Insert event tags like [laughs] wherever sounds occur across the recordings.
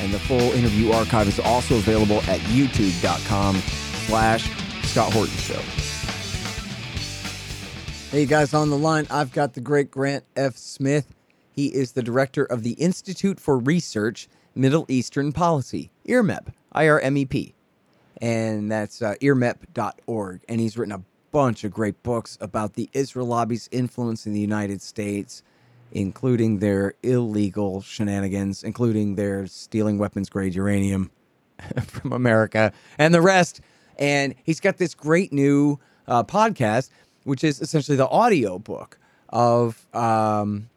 and the full interview archive is also available at youtube.com slash Scott Horton Show. Hey guys, on the line, I've got the great Grant F. Smith. He is the director of the Institute for Research Middle Eastern Policy, IRMEP, I-R-M-E-P. And that's uh, irmep.org. And he's written a bunch of great books about the Israel lobby's influence in the United States, including their illegal shenanigans, including their stealing weapons grade uranium [laughs] from America and the rest. And he's got this great new uh, podcast, which is essentially the audio book of um,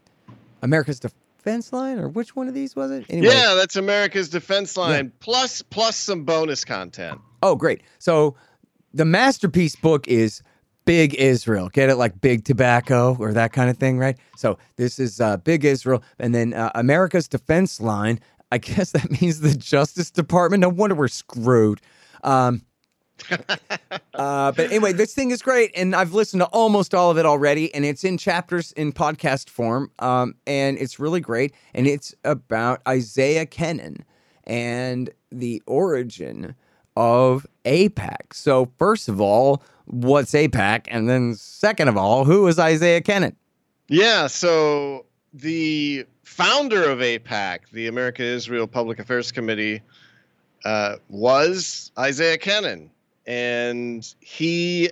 America's Defense Line, or which one of these was it? Anyway. Yeah, that's America's Defense Line plus plus some bonus content. Oh, great. So the masterpiece book is Big Israel. Get it like Big Tobacco or that kind of thing, right? So this is uh, Big Israel. And then uh, America's Defense Line. I [laughs] guess that means the Justice Department. No wonder we're screwed. Um, [laughs] uh, but anyway, this thing is great, and I've listened to almost all of it already, and it's in chapters in podcast form, um, and it's really great. And it's about Isaiah Kenen and the origin of AIPAC. So, first of all, what's AIPAC? And then, second of all, who is Isaiah Kenen? Yeah, so the founder of AIPAC, the America Israel Public Affairs Committee, uh, was Isaiah Kenen and he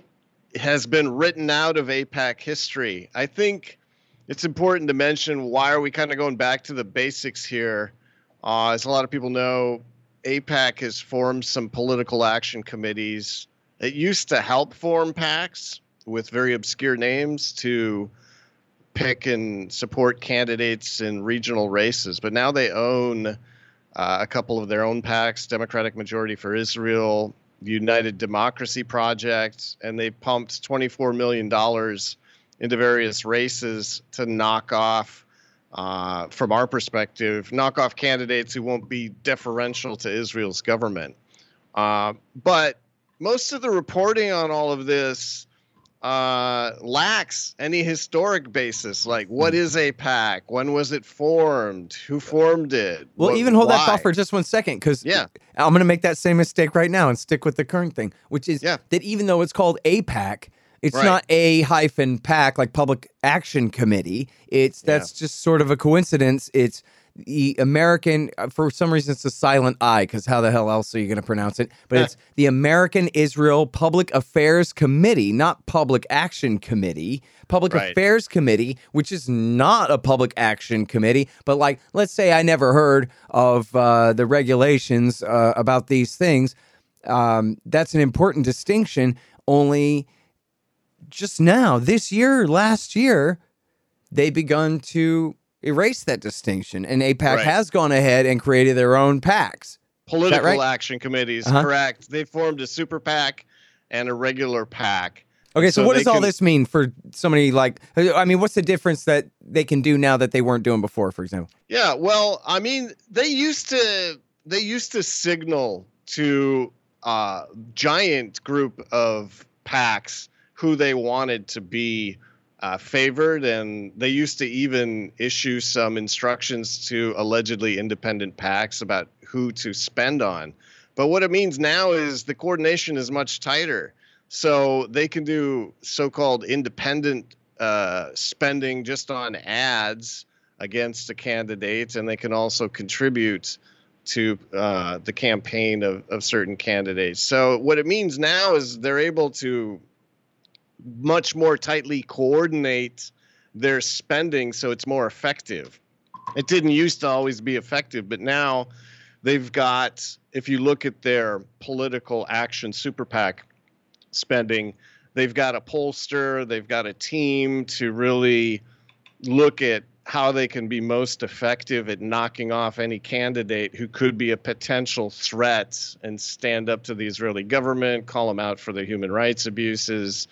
has been written out of AIPAC history. I think it's important to mention why are we kind of going back to the basics here. Uh, as a lot of people know, AIPAC has formed some political action committees. It used to help form PACs with very obscure names to pick and support candidates in regional races, but now they own uh, a couple of their own PACs Democratic Majority for Israel, United Democracy Project, and they pumped $24 million into various races to knock off, uh, from our perspective, knock off candidates who won't be deferential to Israel's government. Uh, but most of the reporting on all of this uh, lacks any historic basis. Like, what is AIPAC? When was it formed? Who formed it? Well, What- even hold that thought for just one second, because Yeah. I'm going to make that same mistake right now and stick with the current thing, which is Yeah. that even though it's called APAC, it's Right. not a hyphen pack like Public Action Committee. It's that's just sort of a coincidence. It's the American, uh, for some reason, it's a silent I, because how the hell else are you going to pronounce it? But it's the American Israel Public Affairs Committee, not Public Action Committee. Public Right. Affairs Committee, which is not a public action committee, but like, let's say I never heard of uh, the regulations uh, about these things. Um, that's an important distinction. Only just now, this year, last year, they begun to erase that distinction, and APAC Right. has gone ahead and created their own PACs. political right? action committees. Uh-huh. Correct. They formed a super PAC and a regular PAC. Okay, so, So what does all can- this mean for somebody like? I mean, what's the difference that they can do now that they weren't doing before, for example? Yeah, well, I mean, they used to they used to signal to a giant group of PACs who they wanted to be uh, favored, and they used to even issue some instructions to allegedly independent PACs about who to spend on. But what it means now is the coordination is much tighter. So they can do so-called independent uh, spending just on ads against a candidate, and they can also contribute to uh, the campaign of, of certain candidates. So what it means now is they're able to much more tightly coordinate their spending so it's more effective. It didn't used to always be effective, but now they've got, if you look at their political action super PAC spending, they've got a pollster, they've got a team to really look at how they can be most effective at knocking off any candidate who could be a potential threat and stand up to the Israeli government, call them out for their human rights abuses.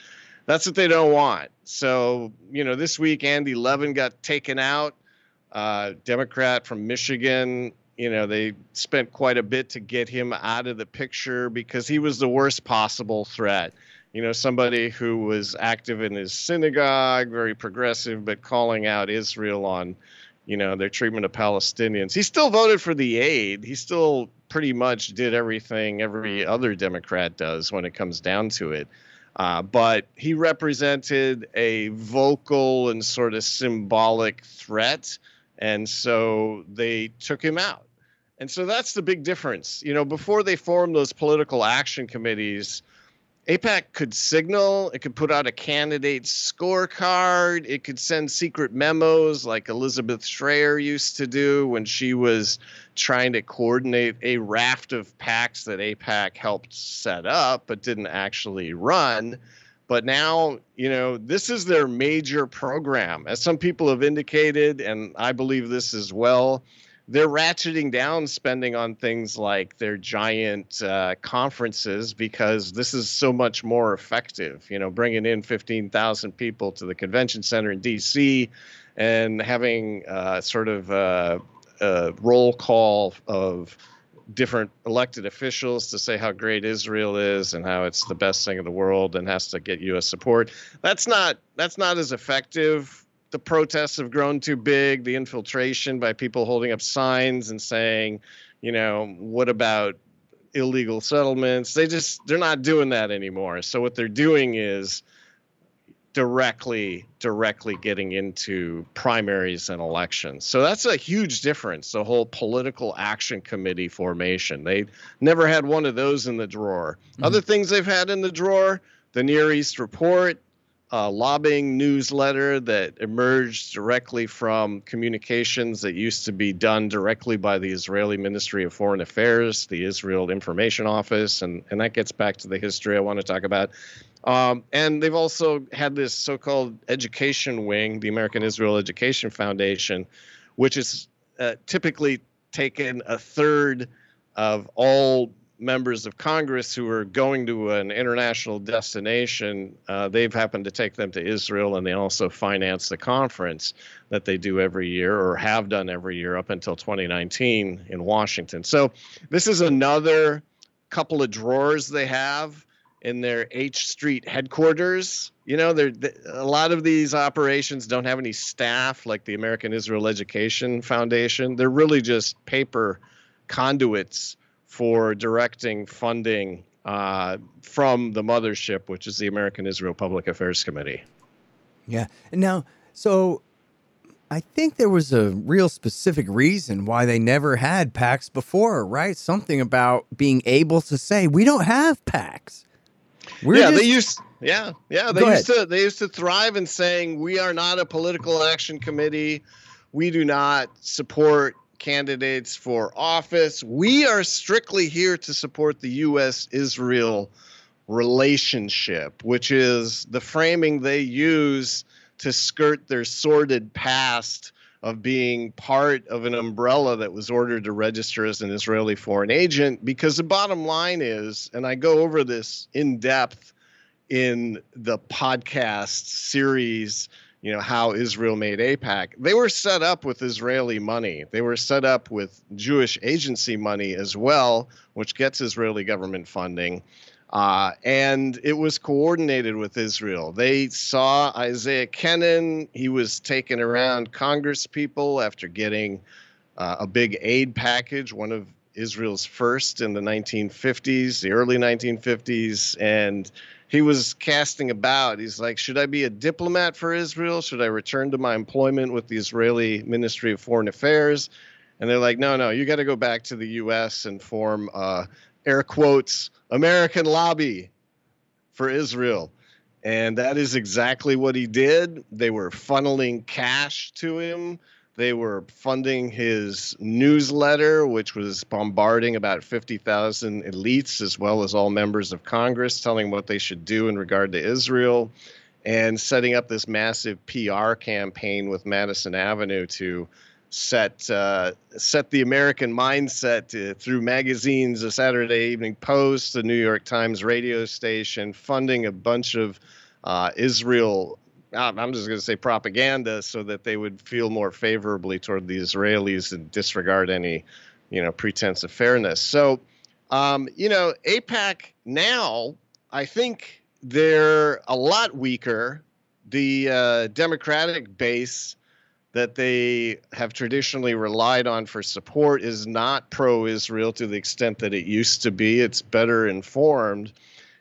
That's what they don't want. So, you know, this week Andy Levin got taken out, uh, Democrat from Michigan. You know, they spent quite a bit to get him out of the picture because he was the worst possible threat you know, somebody who was active in his synagogue, very progressive, but calling out Israel on, you know, their treatment of Palestinians. He still voted for the aid. He still pretty much did everything every other Democrat does when it comes down to it. Uh, but he represented a vocal and sort of symbolic threat. And so they took him out. And so that's the big difference. You know, before they formed those political action committees, AIPAC could signal, it could put out a candidate scorecard, it could send secret memos like Elizabeth Schrayer used to do when she was trying to coordinate a raft of PACs that AIPAC helped set up but didn't actually run. But now, you know, this is their major program. As some people have indicated, and I believe this as well, they're ratcheting down spending on things like their giant uh, conferences because this is so much more effective. You know, bringing in 15,000 people to the convention center in D.C. and having uh, sort of a, a roll call of different elected officials to say how great Israel is and how it's the best thing in the world and has to get U.S. support. That's not that's not as effective the protests have grown too big, the infiltration by people holding up signs and saying, you know, what about illegal settlements? They just they're not doing that anymore. So what they're doing is directly directly getting into primaries and elections. So that's a huge difference, the whole political action committee formation. They never had one of those in the drawer. Mm-hmm. Other things they've had in the drawer, the Near East report, a lobbying newsletter that emerged directly from communications that used to be done directly by the Israeli Ministry of Foreign Affairs, the Israel Information Office, and, and that gets back to the history I want to talk about. Um, and they've also had this so called education wing, the American Israel Education Foundation, which is uh, typically taken a third of all members of Congress who are going to an international destination, uh, they've happened to take them to Israel and they also finance the conference that they do every year or have done every year up until 2019 in Washington. So this is another couple of drawers they have in their H Street headquarters. You know, they a lot of these operations don't have any staff like the American Israel Education Foundation. They're really just paper conduits for directing funding uh, from the mothership, which is the American Israel Public Affairs Committee. Yeah. Now, so I think there was a real specific reason why they never had PACs before, right? Something about being able to say we don't have PACs. We're yeah, just... they used. Yeah, yeah, they Go used ahead. to. They used to thrive in saying we are not a political action committee. We do not support candidates for office. We are strictly here to support the U.S. Israel relationship, which is the framing they use to skirt their sordid past of being part of an umbrella that was ordered to register as an Israeli foreign agent. Because the bottom line is, and I go over this in depth in the podcast series you know how Israel made AIPAC. They were set up with Israeli money. They were set up with Jewish agency money as well, which gets Israeli government funding. Uh, and it was coordinated with Israel. They saw Isaiah Kenen. He was taken around Congress people after getting uh, a big aid package, one of Israel's first in the 1950s, the early 1950s, and he was casting about. He's like, should I be a diplomat for Israel? Should I return to my employment with the Israeli Ministry of Foreign Affairs? And they're like, no, no, you got to go back to the U.S. and form, uh, air quotes, American lobby for Israel. And that is exactly what he did. They were funneling cash to him they were funding his newsletter, which was bombarding about 50,000 elites as well as all members of Congress, telling what they should do in regard to Israel. and setting up this massive PR campaign with Madison Avenue to set uh, set the American mindset to, through magazines, the Saturday Evening Post, the New York Times radio station, funding a bunch of uh, Israel. I'm just going to say propaganda, so that they would feel more favorably toward the Israelis and disregard any, you know, pretense of fairness. So, um, you know, AIPAC now, I think they're a lot weaker. The uh, Democratic base that they have traditionally relied on for support is not pro Israel to the extent that it used to be. It's better informed.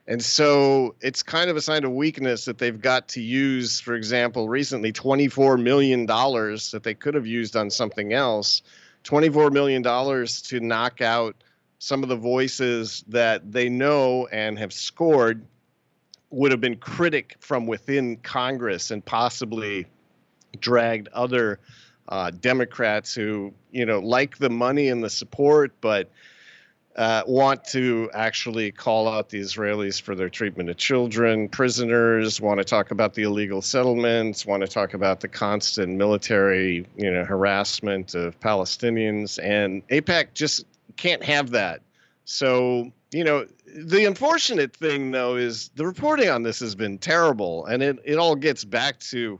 And so it's kind of a sign of weakness that they've got to use, for example, recently $24 million that they could have used on something else, $24 million to knock out some of the voices that they know and have scored would have been critic from within Congress and possibly dragged other uh, Democrats who, you know, like the money and the support, but uh, want to actually call out the Israelis for their treatment of children, prisoners, want to talk about the illegal settlements, want to talk about the constant military, you know, harassment of Palestinians, and AIPAC just can't have that. So, you know, the unfortunate thing though is the reporting on this has been terrible, and it it all gets back to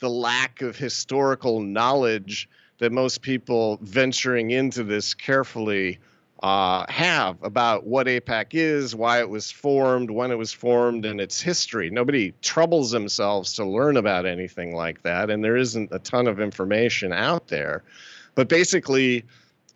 the lack of historical knowledge that most people venturing into this carefully uh, have about what AIPAC is, why it was formed, when it was formed, and its history. Nobody troubles themselves to learn about anything like that, and there isn't a ton of information out there. But basically,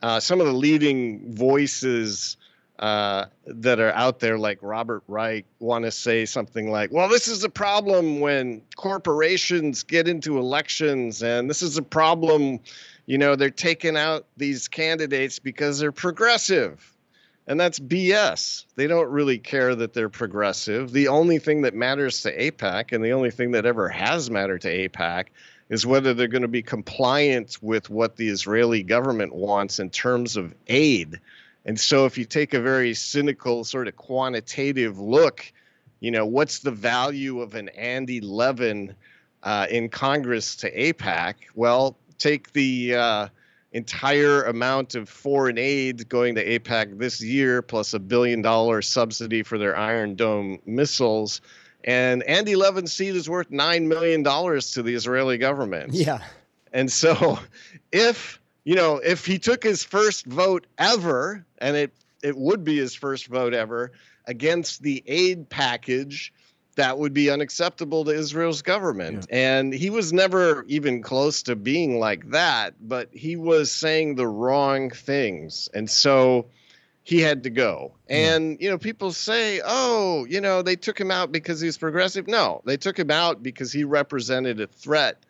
uh, some of the leading voices uh, that are out there, like Robert Reich, want to say something like, well, this is a problem when corporations get into elections, and this is a problem, you know, they're taking out these candidates because they're progressive. And that's BS. They don't really care that they're progressive. The only thing that matters to AIPAC, and the only thing that ever has mattered to AIPAC, is whether they're going to be compliant with what the Israeli government wants in terms of aid and so if you take a very cynical sort of quantitative look, you know, what's the value of an Andy Levin uh, in Congress to AIPAC? Well, take the uh, entire amount of foreign aid going to AIPAC this year, plus a billion dollar subsidy for their Iron Dome missiles. And Andy Levin's seat is worth $9 million to the Israeli government. Yeah. And so if you know, if he took his first vote ever, and it it would be his first vote ever against the aid package, that would be unacceptable to Israel's government. Yeah. And he was never even close to being like that, but he was saying the wrong things. And so he had to go. And, yeah. you know, people say, oh, you know, they took him out because he's progressive. No, they took him out because he represented a threat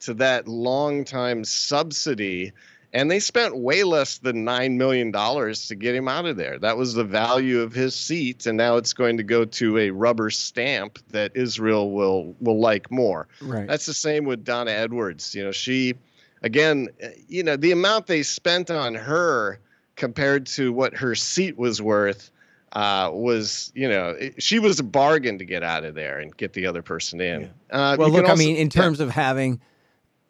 to that long-time subsidy and they spent way less than $9 million to get him out of there. That was the value of his seat. And now it's going to go to a rubber stamp that Israel will, will like more. Right. That's the same with Donna Edwards. You know, she, again, you know, the amount they spent on her compared to what her seat was worth uh, was you know she was a bargain to get out of there and get the other person in. Yeah. Uh, well, look, also, I mean, in terms yeah. of having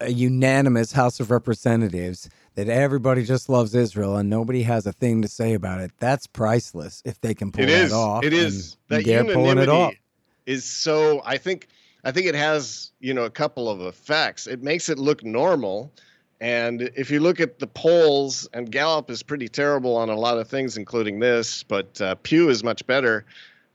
a unanimous House of Representatives that everybody just loves Israel and nobody has a thing to say about it. That's priceless if they can pull it that off. It is that they're pulling it off. Is so I think I think it has you know a couple of effects. It makes it look normal. And if you look at the polls, and Gallup is pretty terrible on a lot of things, including this, but uh, Pew is much better.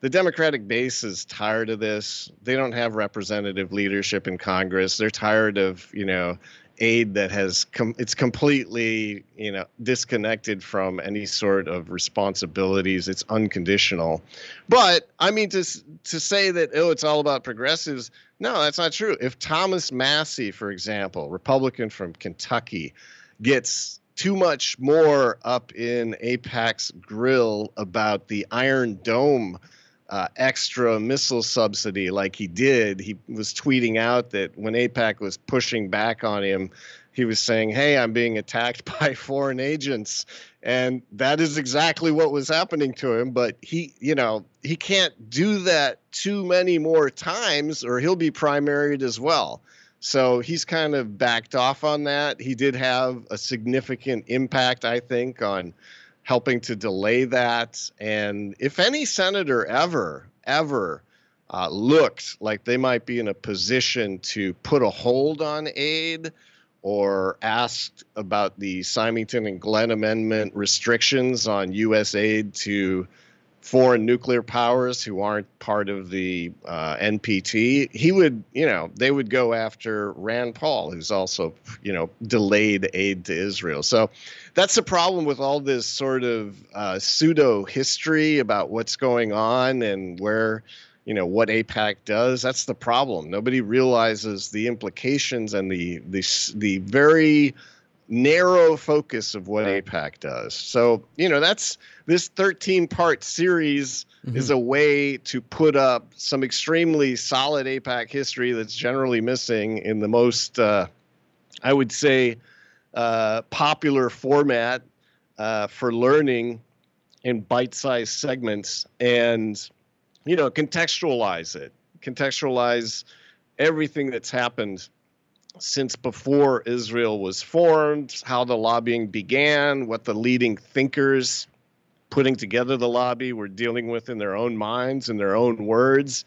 The Democratic base is tired of this. They don't have representative leadership in Congress. They're tired of, you know, aid that has com- it's completely you know disconnected from any sort of responsibilities it's unconditional but i mean to to say that oh it's all about progressives no that's not true if thomas massie for example republican from kentucky gets too much more up in AIPAC's grill about the iron dome uh, extra missile subsidy like he did. He was tweeting out that when APAC was pushing back on him, he was saying, Hey, I'm being attacked [laughs] by foreign agents. And that is exactly what was happening to him. But he, you know, he can't do that too many more times or he'll be primaried as well. So he's kind of backed off on that. He did have a significant impact, I think, on helping to delay that. And if any senator ever, ever uh, looked like they might be in a position to put a hold on aid or asked about the Symington and Glenn Amendment restrictions on U.S. aid to foreign nuclear powers who aren't part of the uh, NPT, he would, you know, they would go after Rand Paul, who's also, you know, delayed aid to Israel. So that's the problem with all this sort of uh, pseudo history about what's going on and where you know what AIPAC does. That's the problem. Nobody realizes the implications and the the the very narrow focus of what AIPAC does. So you know that's this 13 part series mm-hmm. is a way to put up some extremely solid AIPAC history that's generally missing in the most, uh, I would say, uh, popular format uh, for learning in bite-sized segments and you know, contextualize it, contextualize everything that's happened since before Israel was formed, how the lobbying began, what the leading thinkers putting together the lobby were dealing with in their own minds and their own words,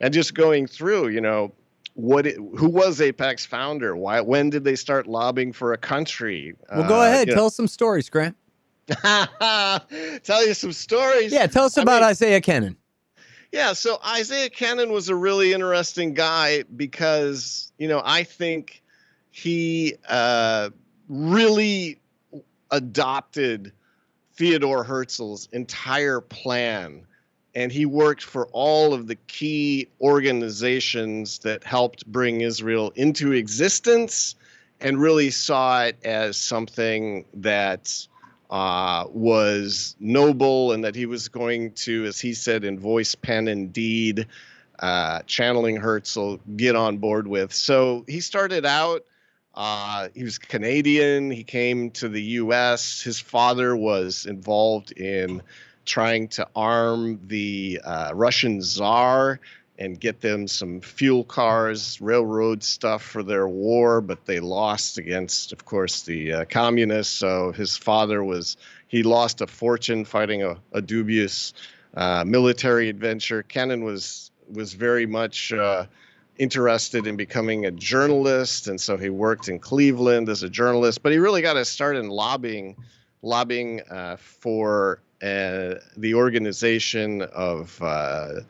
and just going through, you know, what it, who was AIPAC's founder? Why when did they start lobbying for a country? Well, go uh, ahead, tell know. us some stories, Grant. [laughs] tell you some stories. Yeah, tell us I about mean, Isaiah Kenen. Yeah, so Isaiah Kenen was a really interesting guy because, you know, I think he uh, really adopted Theodore Herzl's entire plan. And he worked for all of the key organizations that helped bring Israel into existence and really saw it as something that uh, was noble and that he was going to, as he said, in voice, pen, and deed, uh, channeling Herzl, get on board with. So he started out. Uh, he was Canadian. He came to the U.S. His father was involved in trying to arm the uh, Russian Tsar and get them some fuel cars, railroad stuff for their war, but they lost against, of course, the uh, communists. So his father was, he lost a fortune fighting a, a dubious uh, military adventure. Kenen was was very much uh, interested in becoming a journalist, and so he worked in Cleveland as a journalist. But he really got to start in lobbying, lobbying uh, for uh, the organization of uh,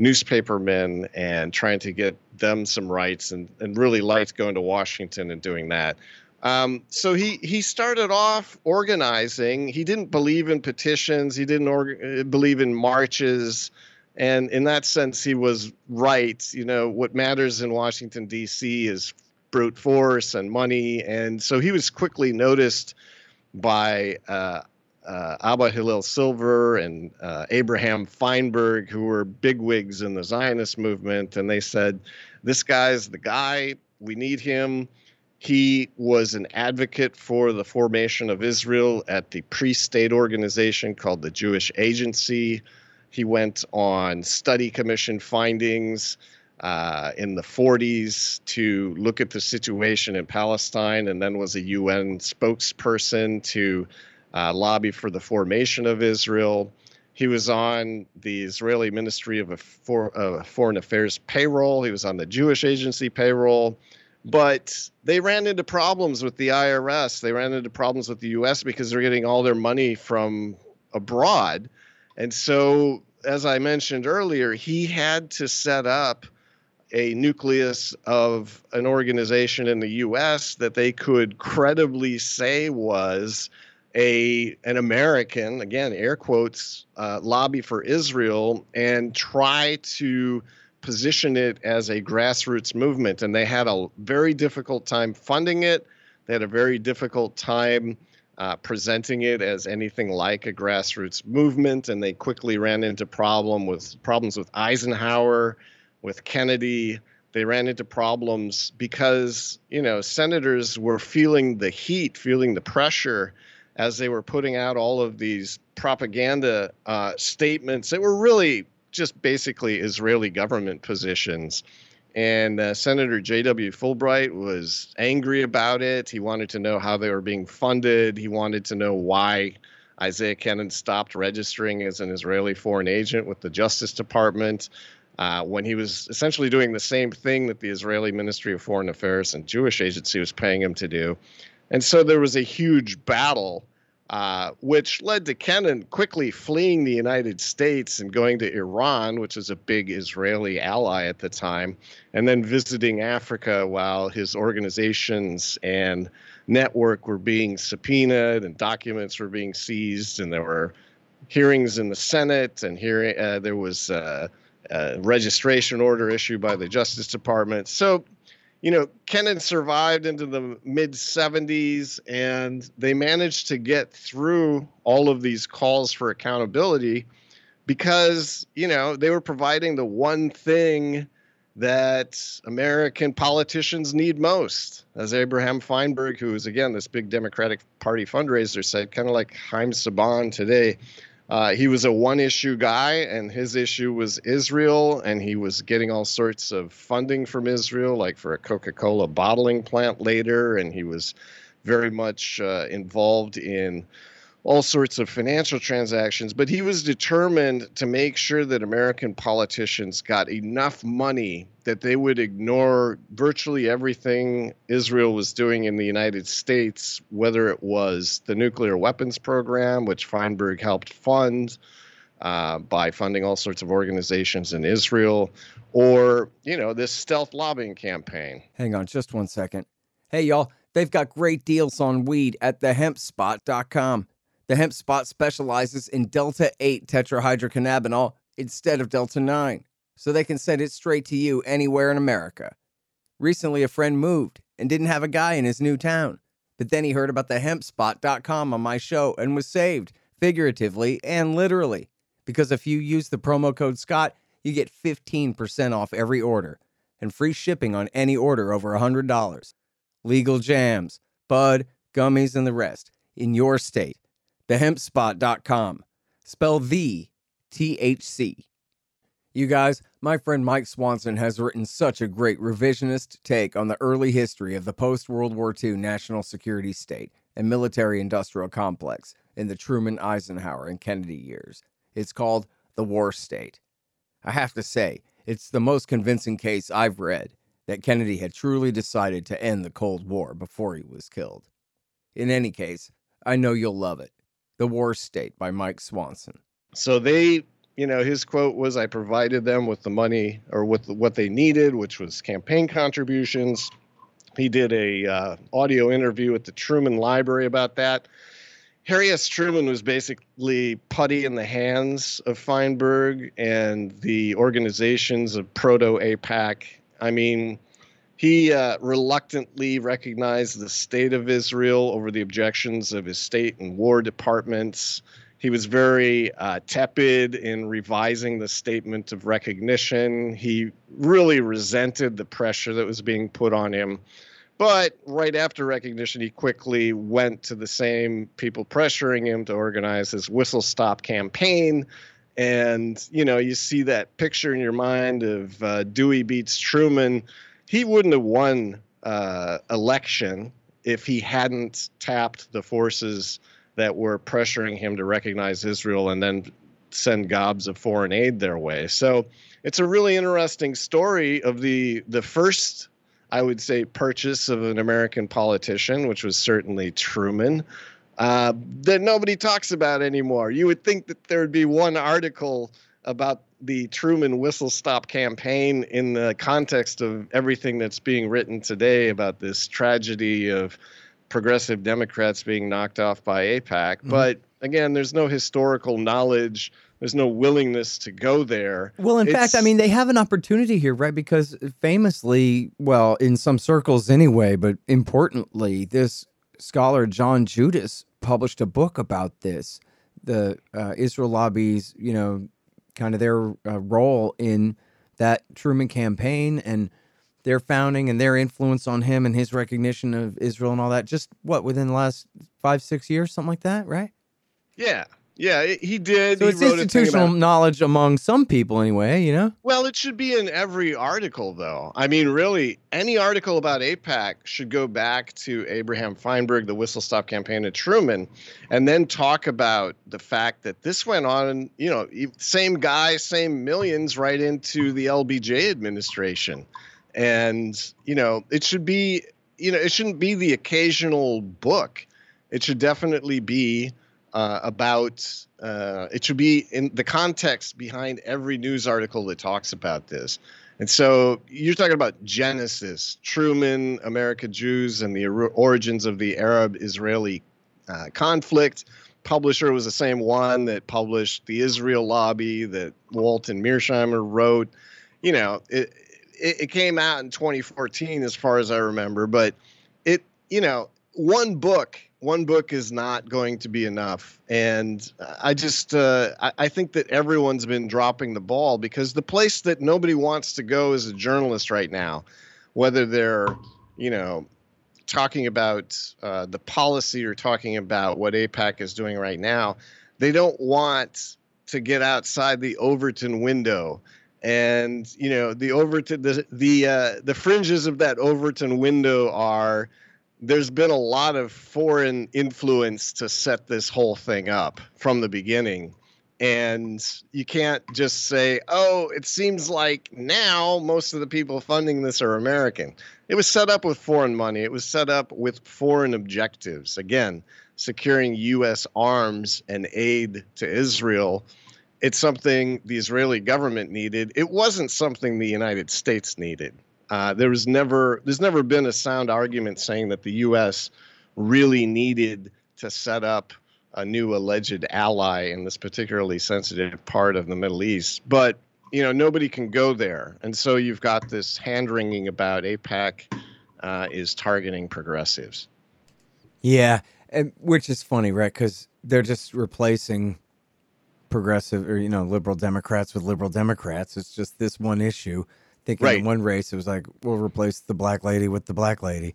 newspapermen and trying to get them some rights and, and really liked going to Washington and doing that. Um, so he he started off organizing. He didn't believe in petitions. He didn't org- believe in marches, and in that sense, he was right. You know what matters in Washington D.C. is brute force and money, and so he was quickly noticed by uh, uh, Abba Hillel Silver and uh, Abraham Feinberg, who were bigwigs in the Zionist movement, and they said, "This guy's the guy. We need him." He was an advocate for the formation of Israel at the pre-state organization called the Jewish Agency. He went on study commission findings uh, in the 40s to look at the situation in Palestine, and then was a UN spokesperson to uh, lobby for the formation of Israel. He was on the Israeli Ministry of For, uh, Foreign Affairs payroll. He was on the Jewish Agency payroll. But they ran into problems with the IRS. They ran into problems with the US because they're getting all their money from abroad. And so, as I mentioned earlier, he had to set up a nucleus of an organization in the US that they could credibly say was a an American, again air quotes, uh, lobby for Israel and try to position it as a grassroots movement. And they had a very difficult time funding it. They had a very difficult time uh, presenting it as anything like a grassroots movement. And they quickly ran into problem with problems with Eisenhower, with Kennedy, they ran into problems because you know senators were feeling the heat, feeling the pressure as they were putting out all of these propaganda uh, statements that were really just basically Israeli government positions. And uh, Senator J.W. Fulbright was angry about it. He wanted to know how they were being funded. He wanted to know why Isaiah Kenen stopped registering as an Israeli foreign agent with the Justice Department uh, when he was essentially doing the same thing that the Israeli Ministry of Foreign Affairs and Jewish Agency was paying him to do. And so there was a huge battle, uh, which led to Kenen quickly fleeing the United States and going to Iran, which is a big Israeli ally at the time, and then visiting Africa while his organizations and network were being subpoenaed and documents were being seized, and there were hearings in the Senate, and hearing uh, there was uh, registration order issued by the Justice Department. So, you know, Kenen survived into the mid 70s and they managed to get through all of these calls for accountability because, you know, they were providing the one thing that American politicians need most. As Abraham Feinberg, who is again this big Democratic Party fundraiser, said, kind of like Haim Saban today, uh, he was a one issue guy, and his issue was Israel, and he was getting all sorts of funding from Israel, like for a Coca Cola bottling plant later, and he was very much uh, involved in all sorts of financial transactions, but he was determined to make sure that American politicians got enough money that they would ignore virtually everything Israel was doing in the United States, whether it was the nuclear weapons program, which Feinberg helped fund uh, by funding all sorts of organizations in Israel, or, you know, this stealth lobbying campaign. Hang on just one second. Hey, y'all, they've got great deals on weed at thehempspot.com. The hemp spot specializes in Delta 8 tetrahydrocannabinol instead of Delta 9, so they can send it straight to you anywhere in America. Recently, a friend moved and didn't have a guy in his new town, but then he heard about the hempspot.com on my show and was saved, figuratively and literally, because if you use the promo code Scott, you get 15% off every order and free shipping on any order over $100. Legal jams, bud, gummies, and the rest in your state thehempspot.com. Spell the THC. You guys, my friend Mike Swanson has written such a great revisionist take on the early history of the post World War II national security state and military industrial complex in the Truman, Eisenhower, and Kennedy years. It's called The War State. I have to say, it's the most convincing case I've read that Kennedy had truly decided to end the Cold War before he was killed. In any case, I know you'll love it. The War State by Mike Swanson. So they, you know, his quote was, I provided them with the money or with what they needed, which was campaign contributions. He did a uh, audio interview at the Truman Library about that. Harry S. Truman was basically putty in the hands of Feinberg and the organizations of proto APAC. I mean, he uh, reluctantly recognized the state of Israel over the objections of his state and war departments. He was very uh, tepid in revising the statement of recognition. He really resented the pressure that was being put on him. But right after recognition, he quickly went to the same people pressuring him to organize his whistle stop campaign. And, you know, you see that picture in your mind of uh, Dewey beats Truman he wouldn't have won uh, election if he hadn't tapped the forces that were pressuring him to recognize Israel and then send gobs of foreign aid their way. So it's a really interesting story of the the first, I would say, purchase of an American politician, which was certainly Truman. Uh, that nobody talks about anymore. You would think that there would be one article about the Truman whistle stop campaign in the context of everything that's being written today about this tragedy of progressive Democrats being knocked off by AIPAC. Mm-hmm. But again, there's no historical knowledge. There's no willingness to go there. Well, in it's, fact, I mean, they have an opportunity here, right? Because famously, well, in some circles anyway, but importantly, this scholar, John Judis, published a book about this. The uh, Israel lobbies, you know, kind of their uh, role in that Truman campaign and their founding and their influence on him and his recognition of Israel and all that. Just what within the last five six years, something like that, right? Yeah, yeah, he did. So he it's institutional knowledge among some people, anyway. You know. Well, it should be in every article, though. I mean, really, any article about APAC should go back to Abraham Feinberg, the Whistle Stop campaign at Truman, and then talk about the fact that this went on. You know, same guy, same millions, right into the LBJ administration, and you know, it should be. You know, it shouldn't be the occasional book. It should definitely be uh, about uh, it should be in the context behind every news article that talks about this. And so you're talking about Genesis, Truman, America Jews, and the origins of the Arab Israeli uh, conflict. Publisher was the same one that published the Israel Lobby that Walt and Mearsheimer wrote. You know, it, it, it came out in 2014, as far as I remember, but it, you know, one book one book is not going to be enough. And I just uh, I, I, think that everyone's been dropping the ball because the place that nobody wants to go as a journalist right now, whether they're you know talking about uh, the policy or talking about what AIPAC is doing right now, they don't want to get outside the Overton window. And you know the Overton the the uh, the fringes of that Overton window are there's been a lot of foreign influence to set this whole thing up from the beginning. And you can't just say, oh, it seems like now most of the people funding this are American. It was set up with foreign money, it was set up with foreign objectives. Again, securing U.S. arms and aid to Israel. It's something the Israeli government needed. It wasn't something the United States needed. Uh, there was never there's never been a sound argument saying that the U.S. really needed to set up a new alleged ally in this particularly sensitive part of the Middle East. But you know nobody can go there, and so you've got this hand wringing about AIPAC uh, is targeting progressives. Yeah, and, which is funny, right? Because they're just replacing progressive or you know liberal Democrats with liberal Democrats. It's just this one issue thinking right. in one race it was like we'll replace the black lady with the black lady.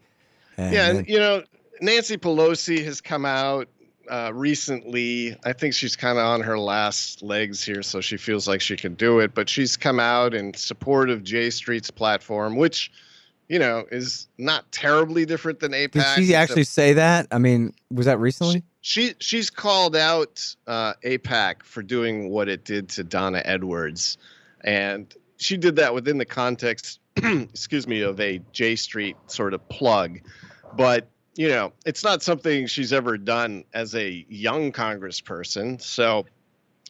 And yeah, and you know Nancy Pelosi has come out uh, recently. I think she's kind of on her last legs here, so she feels like she can do it. But she's come out in support of J Street's platform, which you know is not terribly different than AIPAC. Did she actually say that? I mean, was that recently? She, she she's called out uh, AIPAC for doing what it did to Donna Edwards, and she did that within the context, [clears throat] excuse me, of a J Street sort of plug. But you know, it's not something she's ever done as a young congressperson. So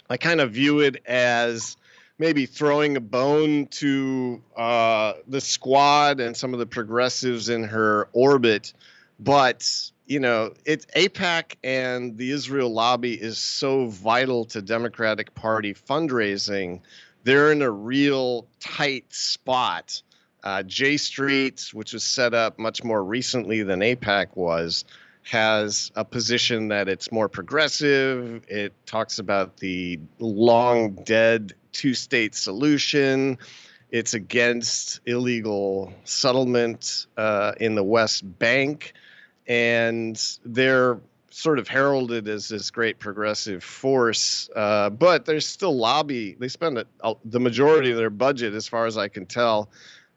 I kind of view it as maybe throwing a bone to uh, the squad and some of the progressives in her orbit. But you know, it's AIPAC and the Israel lobby is so vital to Democratic Party fundraising they're in a real tight spot. Uh, J Street, which was set up much more recently than AIPAC was, has a position that it's more progressive. It talks about the long dead two state solution. It's against illegal settlement uh, in the West Bank. And they're sort of heralded as this great progressive force, uh, but there's still lobby. They spend a, the majority of their budget, as far as I can tell,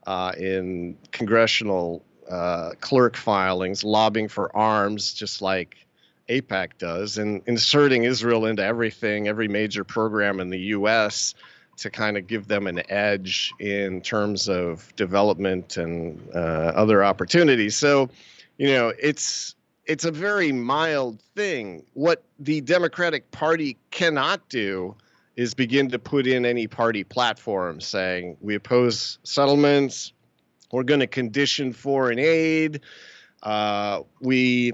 uh, in congressional uh, clerk filings, lobbying for arms, just like AIPAC does, and inserting Israel into everything, every major program in the U.S. to kind of give them an edge in terms of development and uh, other opportunities. So, you know, it's it's a very mild thing. What the Democratic Party cannot do is begin to put in any party platform saying we oppose settlements, we're going to condition foreign aid, uh, we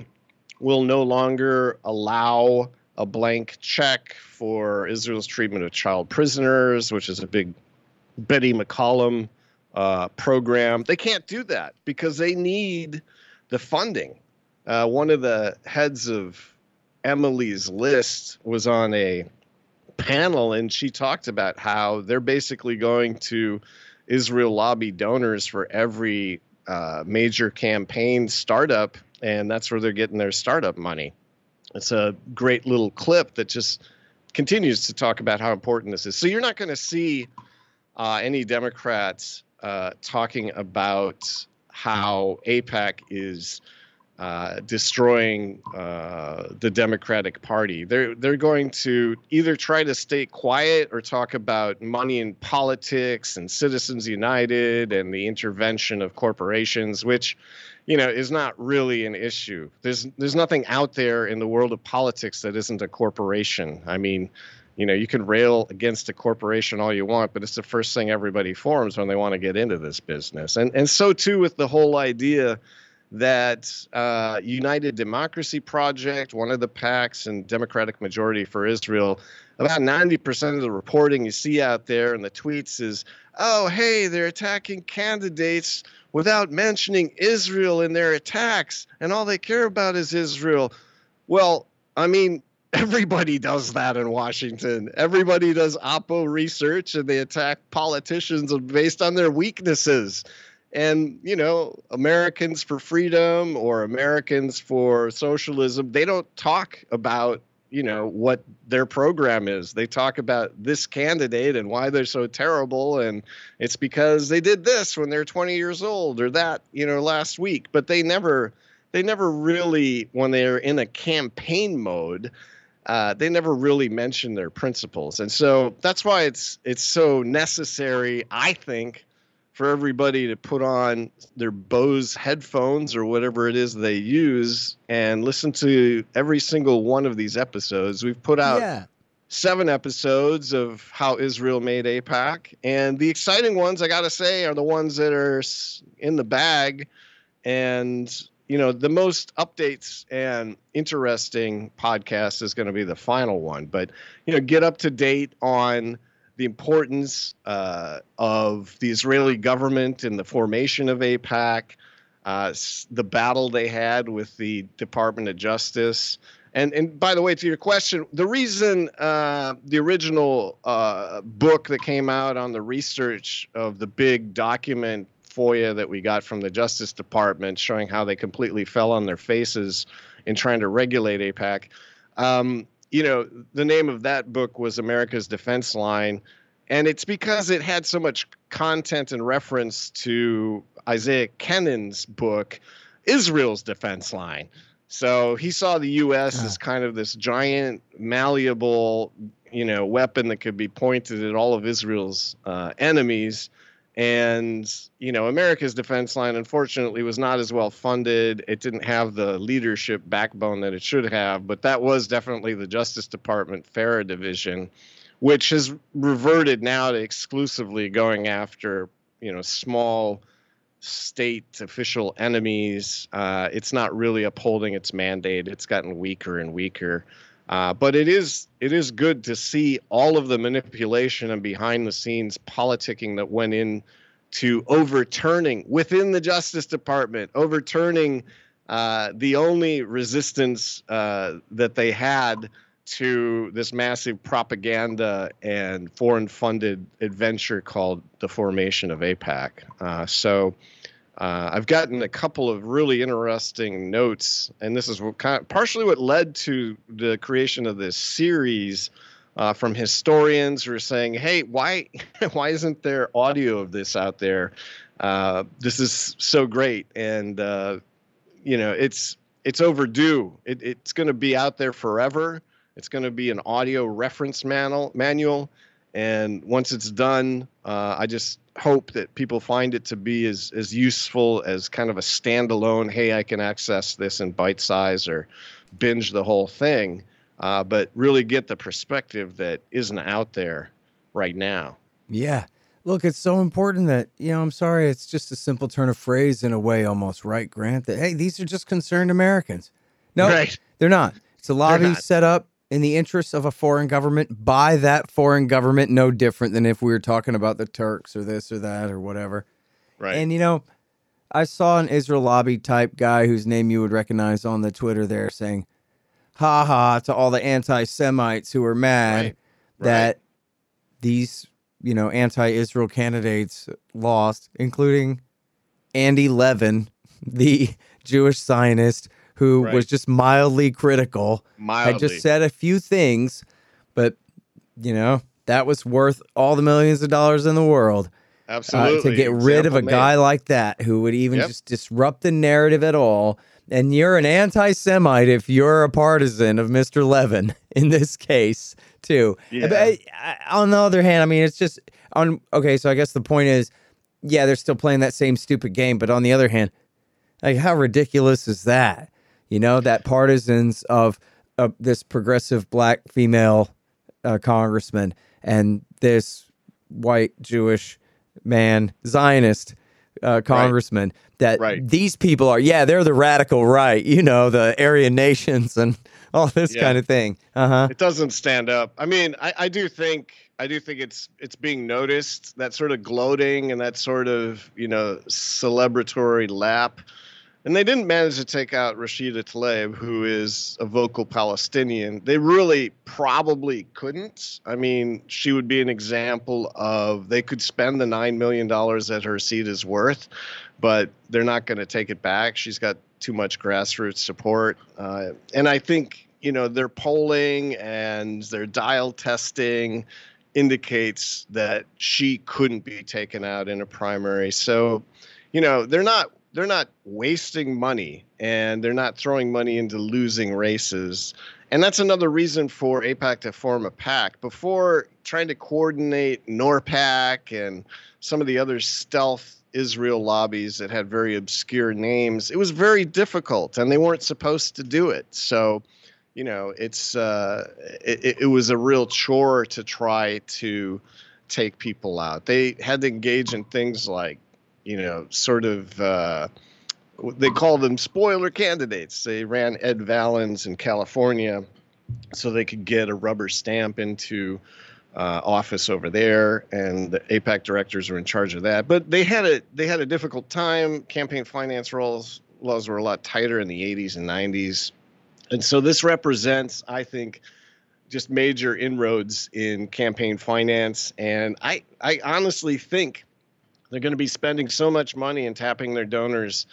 will no longer allow a blank check for Israel's treatment of child prisoners, which is a big Betty McCollum uh, program. They can't do that because they need the funding uh, one of the heads of Emily's list was on a panel and she talked about how they're basically going to Israel lobby donors for every uh, major campaign startup, and that's where they're getting their startup money. It's a great little clip that just continues to talk about how important this is. So you're not going to see uh, any Democrats uh, talking about how APAC is uh, destroying uh, the Democratic Party. They're they're going to either try to stay quiet or talk about money in politics and Citizens United and the intervention of corporations, which, you know, is not really an issue. There's there's nothing out there in the world of politics that isn't a corporation. I mean. You know, you can rail against a corporation all you want, but it's the first thing everybody forms when they want to get into this business. And and so too with the whole idea that uh, United Democracy Project, one of the PACs, and Democratic Majority for Israel, about 90% of the reporting you see out there and the tweets is, oh, hey, they're attacking candidates without mentioning Israel in their attacks, and all they care about is Israel. Well, I mean, [laughs] everybody does that in Washington. Everybody does Oppo research and they attack politicians based on their weaknesses and you know americans for freedom or americans for socialism they don't talk about you know what their program is. They talk about this candidate and why they're so terrible and it's because they did this when they're 20 years old or that you know last week. But they never they never really when they're in a campaign mode uh, they never really mention their principles. And so that's why it's it's so necessary i think for everybody to put on their Bose headphones or whatever it is they use and listen to every single one of these episodes. We've put out yeah. seven episodes of how Israel made AIPAC. And the exciting ones, I got to say, are the ones that are in the bag. And, you know, the most updates and interesting podcast is going to be the final one. But, you know, get up to date on the importance uh, of the Israeli government in the formation of AIPAC, uh, the battle they had with the Department of Justice. And, and by the way, to your question, the reason uh, the original uh, book that came out on the research of the big document FOIA that we got from the Justice Department showing how they completely fell on their faces in trying to regulate AIPAC. Um, you know, the name of that book was America's Defense Line. And it's because it had so much content and reference to Isaiah Kenen's book, Israel's Defense Line. So he saw the U.S. as kind of this giant, malleable, you know, weapon that could be pointed at all of Israel's uh, enemies and, you know, America's defense line, unfortunately, was not as well funded. It didn't have the leadership backbone that it should have, but that was definitely the Justice Department FARA division, which has reverted now to exclusively going after, you know, small state official enemies. Uh, it's not really upholding its mandate. It's gotten weaker and weaker. Uh, but it is it is good to see all of the manipulation and behind the scenes politicking that went in to overturning within the Justice Department, overturning uh, the only resistance uh, that they had to this massive propaganda and foreign funded adventure called the formation of AIPAC. Uh, so uh, I've gotten a couple of really interesting notes, and this is what kind of, partially what led to the creation of this series uh, from historians who are saying, "Hey, why [laughs] why isn't there audio of this out there? Uh, this is so great, and uh, you know, it's it's overdue. It, it's going to be out there forever. It's going to be an audio reference manual manual." And once it's done, uh, I just hope that people find it to be as, as useful as kind of a standalone, hey, I can access this in bite size or binge the whole thing, uh, but really get the perspective that isn't out there right now. Yeah. Look, it's so important that, you know, I'm sorry, it's just a simple turn of phrase in a way almost, right, Grant? That, hey, these are just concerned Americans. No, right. they're not. It's a lobby set up in the interests of a foreign government by that foreign government, no different than if we were talking about the Turks or this or that or whatever. Right. And you know, I saw an Israel lobby type guy whose name you would recognize on the Twitter there saying, ha ha, to all the anti Semites who are mad right. that right. these you know, anti-Israel candidates lost, including Andy Levin, [laughs] the Jewish Zionist who Right. was just mildly critical. Mildly. Had just said a few things, but you know, that was worth all the millions of dollars in the world uh, Absolutely. to get rid of a Example guy like that who would even Yep. just disrupt the narrative at all. And you're an anti-Semite if you're a partisan of Mr. Levin [laughs] in this case too. Yeah. But I, I, on the other hand, I mean, it's just on. Okay, so I guess the point is, yeah, they're still playing that same stupid game. But on the other hand, like how ridiculous is that? You know, that partisans of uh, this progressive black female uh, congressman and this white Jewish man Zionist uh, congressman that Right. these people are yeah they're the radical right you know the Aryan nations and [laughs] all this Yeah. kind of thing uh huh it doesn't stand up. I mean, I, I do think I do think it's it's being noticed that sort of gloating and that sort of you know celebratory lap. And they didn't manage to take out Rashida Tlaib, who is a vocal Palestinian. They really probably couldn't. I mean, she would be an example of they could spend the $9 million that her seat is worth, but they're not going to take it back. She's got too much grassroots support. Uh, and I think, you know, their polling and their dial testing indicates that she couldn't be taken out in a primary. So, you know, they're not they're not wasting money and they're not throwing money into losing races. And that's another reason for AIPAC to form a pack. Before trying to coordinate NORPAC and some of the other stealth Israel lobbies that had very obscure names, it was very difficult and they weren't supposed to do it. So, you know, it's uh, it, it was a real chore to try to take people out. They had to engage in things like, you know, sort of. Uh, they call them spoiler candidates. They ran Ed Valens in California so they could get a rubber stamp into uh, office over there, and the AIPAC directors were in charge of that. But they had a they had a difficult time. Campaign finance laws laws were a lot tighter in the 80s and 90s, and so this represents, I think, just major inroads in campaign finance. And I I honestly think they're going to be spending so much money and tapping their donors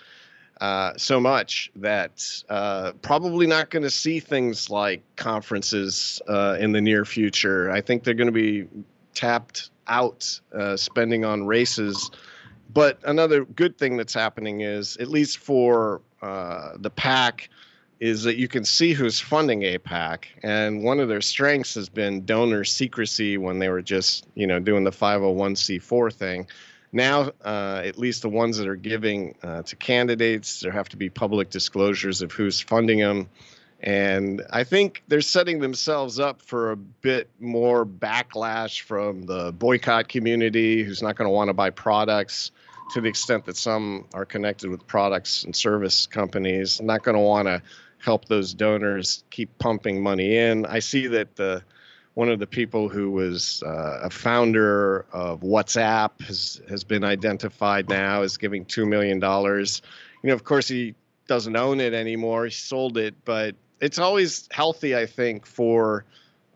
uh, so much that uh, probably not going to see things like conferences uh, in the near future. I think they're going to be tapped out uh, spending on races. But another good thing that's happening is, at least for uh, the PAC, is that you can see who's funding AIPAC. And one of their strengths has been donor secrecy when they were just, you know, doing the 501c4 thing now uh, at least the ones that are giving uh, to candidates there have to be public disclosures of who's funding them. And i think they're setting themselves up for a bit more backlash from the boycott community who's not going to want to buy products to the extent that some are connected with products and service companies not going to want to help those donors keep pumping money in. I see that the one of the people who was uh, a founder of WhatsApp has has been identified now as giving two million dollars. You know, of course, he doesn't own it anymore. He sold it, but it's always healthy, I think, for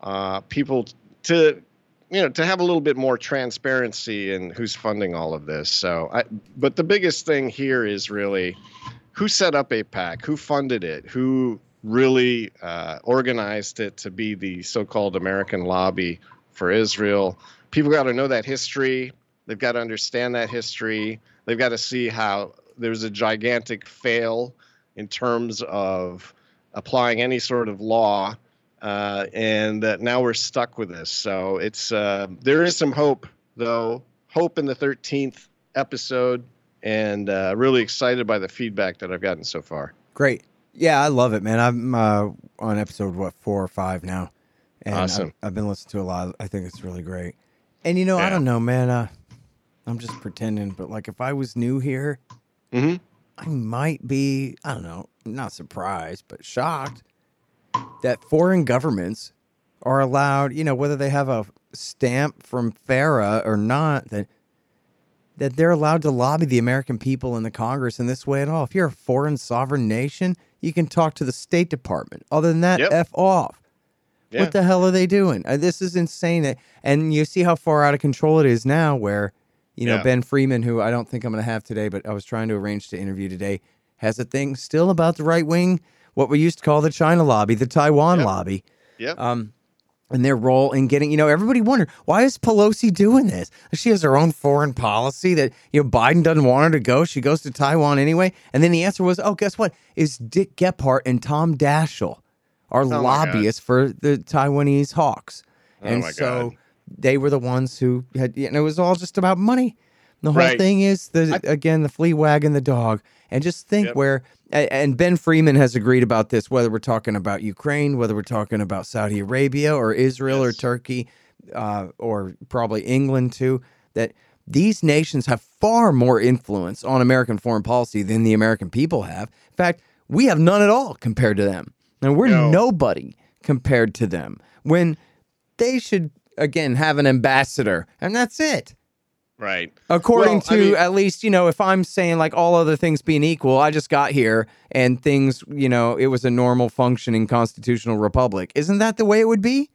uh, people to you know to have a little bit more transparency in who's funding all of this. So, I, but the biggest thing here is really who set up AIPAC, who funded it, who really uh, organized it to be the so-called American lobby for Israel. People got to know that history. They've got to understand that history. They've got to see how there's a gigantic fail in terms of applying any sort of law, uh, and that now we're stuck with this. So it's uh, there is some hope, though. Hope in the 13th episode, and uh, really excited by the feedback that I've gotten so far. Great. Yeah, I love it, man. I'm uh, on episode what four or five now, and Awesome. I've, I've been listening to a lot. I think it's really great. And you know, I don't know, man. Uh, I'm just pretending, but like if I was new here, Mm-hmm. I might be. I don't know, not surprised, but shocked that foreign governments are allowed. You know, whether they have a stamp from FARA or not, that that they're allowed to lobby the American people in the Congress in this way at all. If you're a foreign sovereign nation, you can talk to the State Department. Other than that, Yep. f off. Yeah. What the hell are they doing? Uh, this is insane. And you see how far out of control it is now. Where you know Yeah. Ben Freeman, who I don't think I'm going to have today, but I was trying to arrange to interview today, has a thing still about the right wing, what we used to call the China lobby, the Taiwan Yep. lobby. Yep. um, and their role in getting, you know, everybody wondered why is Pelosi doing this? She has her own foreign policy that you know Biden doesn't want her to go. She goes to Taiwan anyway. And then the answer was, oh, guess what? Is Dick Gephardt and Tom Daschle are Oh lobbyists for the Taiwanese Hawks, Oh and so God. they were the ones who had, and it was all just about money. The whole Right. thing is the again the flea wagging the dog, and just think Yep. where and Ben Freeman has agreed about this, whether we're talking about Ukraine, whether we're talking about Saudi Arabia or Israel or Turkey, uh, or probably England too, that these nations have far more influence on American foreign policy than the American people have. In fact, we have none at all compared to them. And we're No. nobody compared to them when they should, again, have an ambassador, and that's it. Right. According Well, I to mean- at least, you know, if I'm saying like all other things being equal, I just got here and things, you know, it was a normal functioning constitutional republic. Isn't that the way it would be?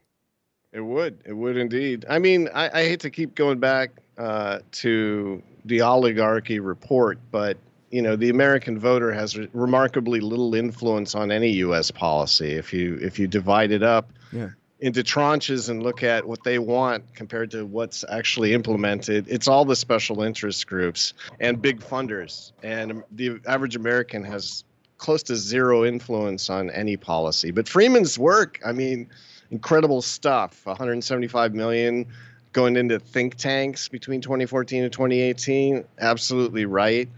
It would. It would indeed. I mean, I, I hate to keep going back uh, to the oligarchy report, but you know, the American voter has re- remarkably little influence on any U.S. policy. If you if you divide it up Yeah. Into tranches and look at what they want compared to what's actually implemented, it's all the special interest groups and big funders. And the average American has close to zero influence on any policy. But Freeman's work, I mean, incredible stuff 175 million going into think tanks between 2014 and 2018 absolutely right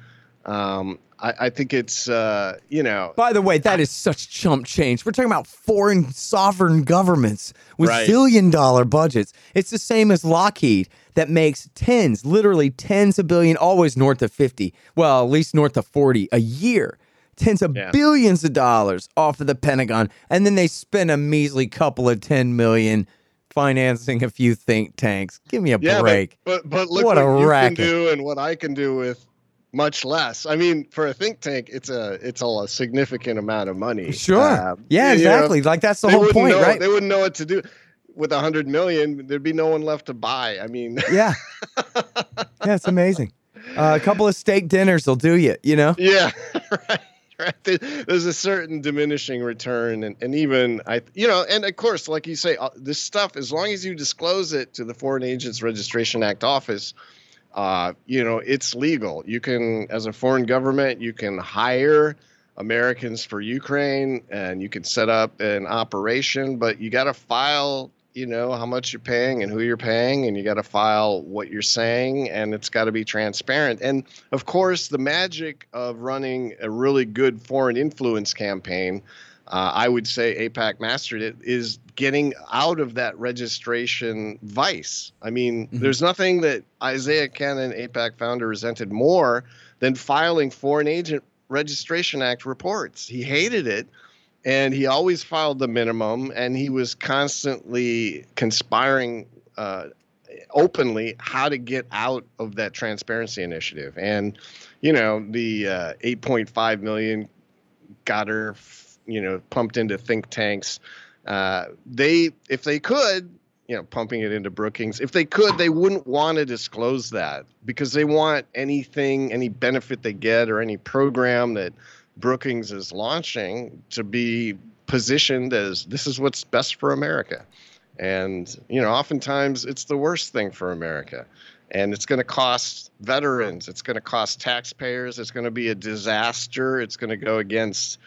um, I, I think it's uh, you know By the way, that is such chump change. We're talking about foreign sovereign governments with Right. billion dollar budgets. It's the same as Lockheed that makes tens, literally tens of billion, always north of 50. Well, at least north of 40 a year. Tens of Yeah. billions of dollars off of the Pentagon. And then they spend a measly couple of 10 million financing a few think tanks. Give me a yeah break. but, but but look What what, a you racket. can do and what i can do with much less i mean for a think tank it's a it's a, a significant amount of money Sure. Um, yeah, you know, exactly. like that's the whole point, know, right? they wouldn't know what to do with a hundred million there'd be no one left to buy i mean [laughs] Yeah. yeah, it's amazing. Uh, a couple of steak dinners will do you, you know? Yeah, [laughs] right. Right. There's a certain diminishing return, and, and even I, you know, and of course, like you say, uh, this stuff, as long as you disclose it to the Foreign Agents Registration Act office, uh, you know, it's legal. You can, as a foreign government, you can hire Americans for Ukraine, and you can set up an operation, but you got to file. You know how much you're paying and who you're paying, and you got to file what you're saying, and it's got to be transparent. And of course, the magic of running a really good foreign influence campaign, uh, I would say AIPAC mastered it, is getting out of that registration vice. I mean, Mhm. there's nothing that Isaiah Kenen, AIPAC founder, resented more than filing Foreign Agent Registration Act reports. He hated it. And he always filed the minimum, and he was constantly conspiring uh, openly how to get out of that transparency initiative. And, you know, the uh, 8.5 million got her, you know, pumped into think tanks. Uh, they, if they could, you know, pumping it into Brookings, if they could, they wouldn't want to disclose that because they want anything, any benefit they get or any program that Brookings is launching to be positioned as this is what's best for America. And, you know, oftentimes it's the worst thing for America. And it's going to cost veterans, it's going to cost taxpayers, it's going to be a disaster, it's going to go against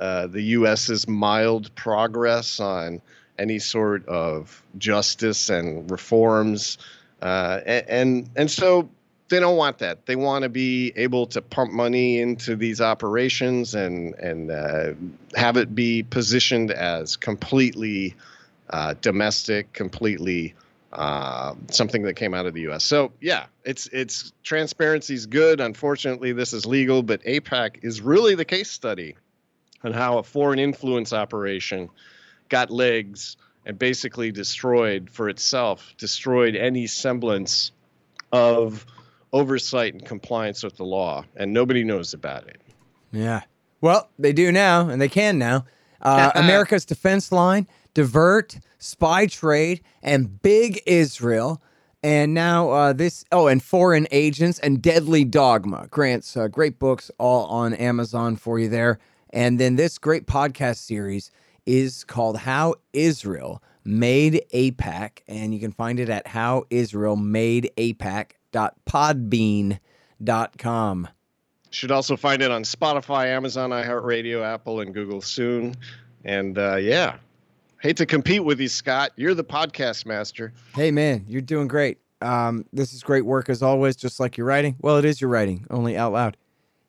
uh, the U.S.'s mild progress on any sort of justice and reforms. Uh, and, and, so they don't want that. They want to be able to pump money into these operations and, and uh, have it be positioned as completely uh, domestic, completely uh, something that came out of the U.S. So yeah, it's it's transparency is good. Unfortunately, this is legal, but AIPAC is really the case study on how a foreign influence operation got legs and basically destroyed for itself, destroyed any semblance of oversight and compliance with the law, and nobody knows about it. Yeah. Well, they do now, and they can now. Uh, [laughs] America's defense line Divert, Spy Trade, and Big Israel. And now uh, this, oh, and Foreign Agents and Deadly Dogma. Grant's uh, great books all on Amazon for you there. And then this great podcast series is called How Israel Made AIPAC. And you can find it at howisraelmadeaipac.podbean.com. Should also find it on Spotify, Amazon, iHeartRadio, Apple, and Google soon. And uh, yeah, hate to compete with you, Scott. You're the podcast master. Hey, man, you're doing great. Um, this is great work as always, just like your writing. Well, it is your writing, only out loud.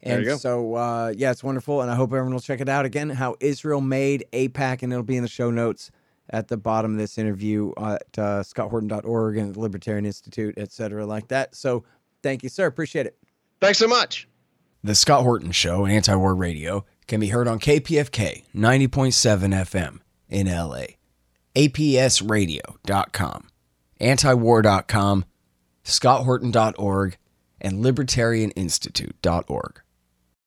And so, uh, yeah, it's wonderful. And I hope everyone will check it out again. How Israel made AIPAC, and it'll be in the show notes at the bottom of this interview at uh, scotthorton.org and the Libertarian Institute, et cetera, like that. So, thank you, sir. Appreciate it. Thanks so much. The Scott Horton Show, Anti War Radio, can be heard on KPFK 90.7 FM in LA, APSradio.com, antiwar.com, scotthorton.org, and libertarianinstitute.org.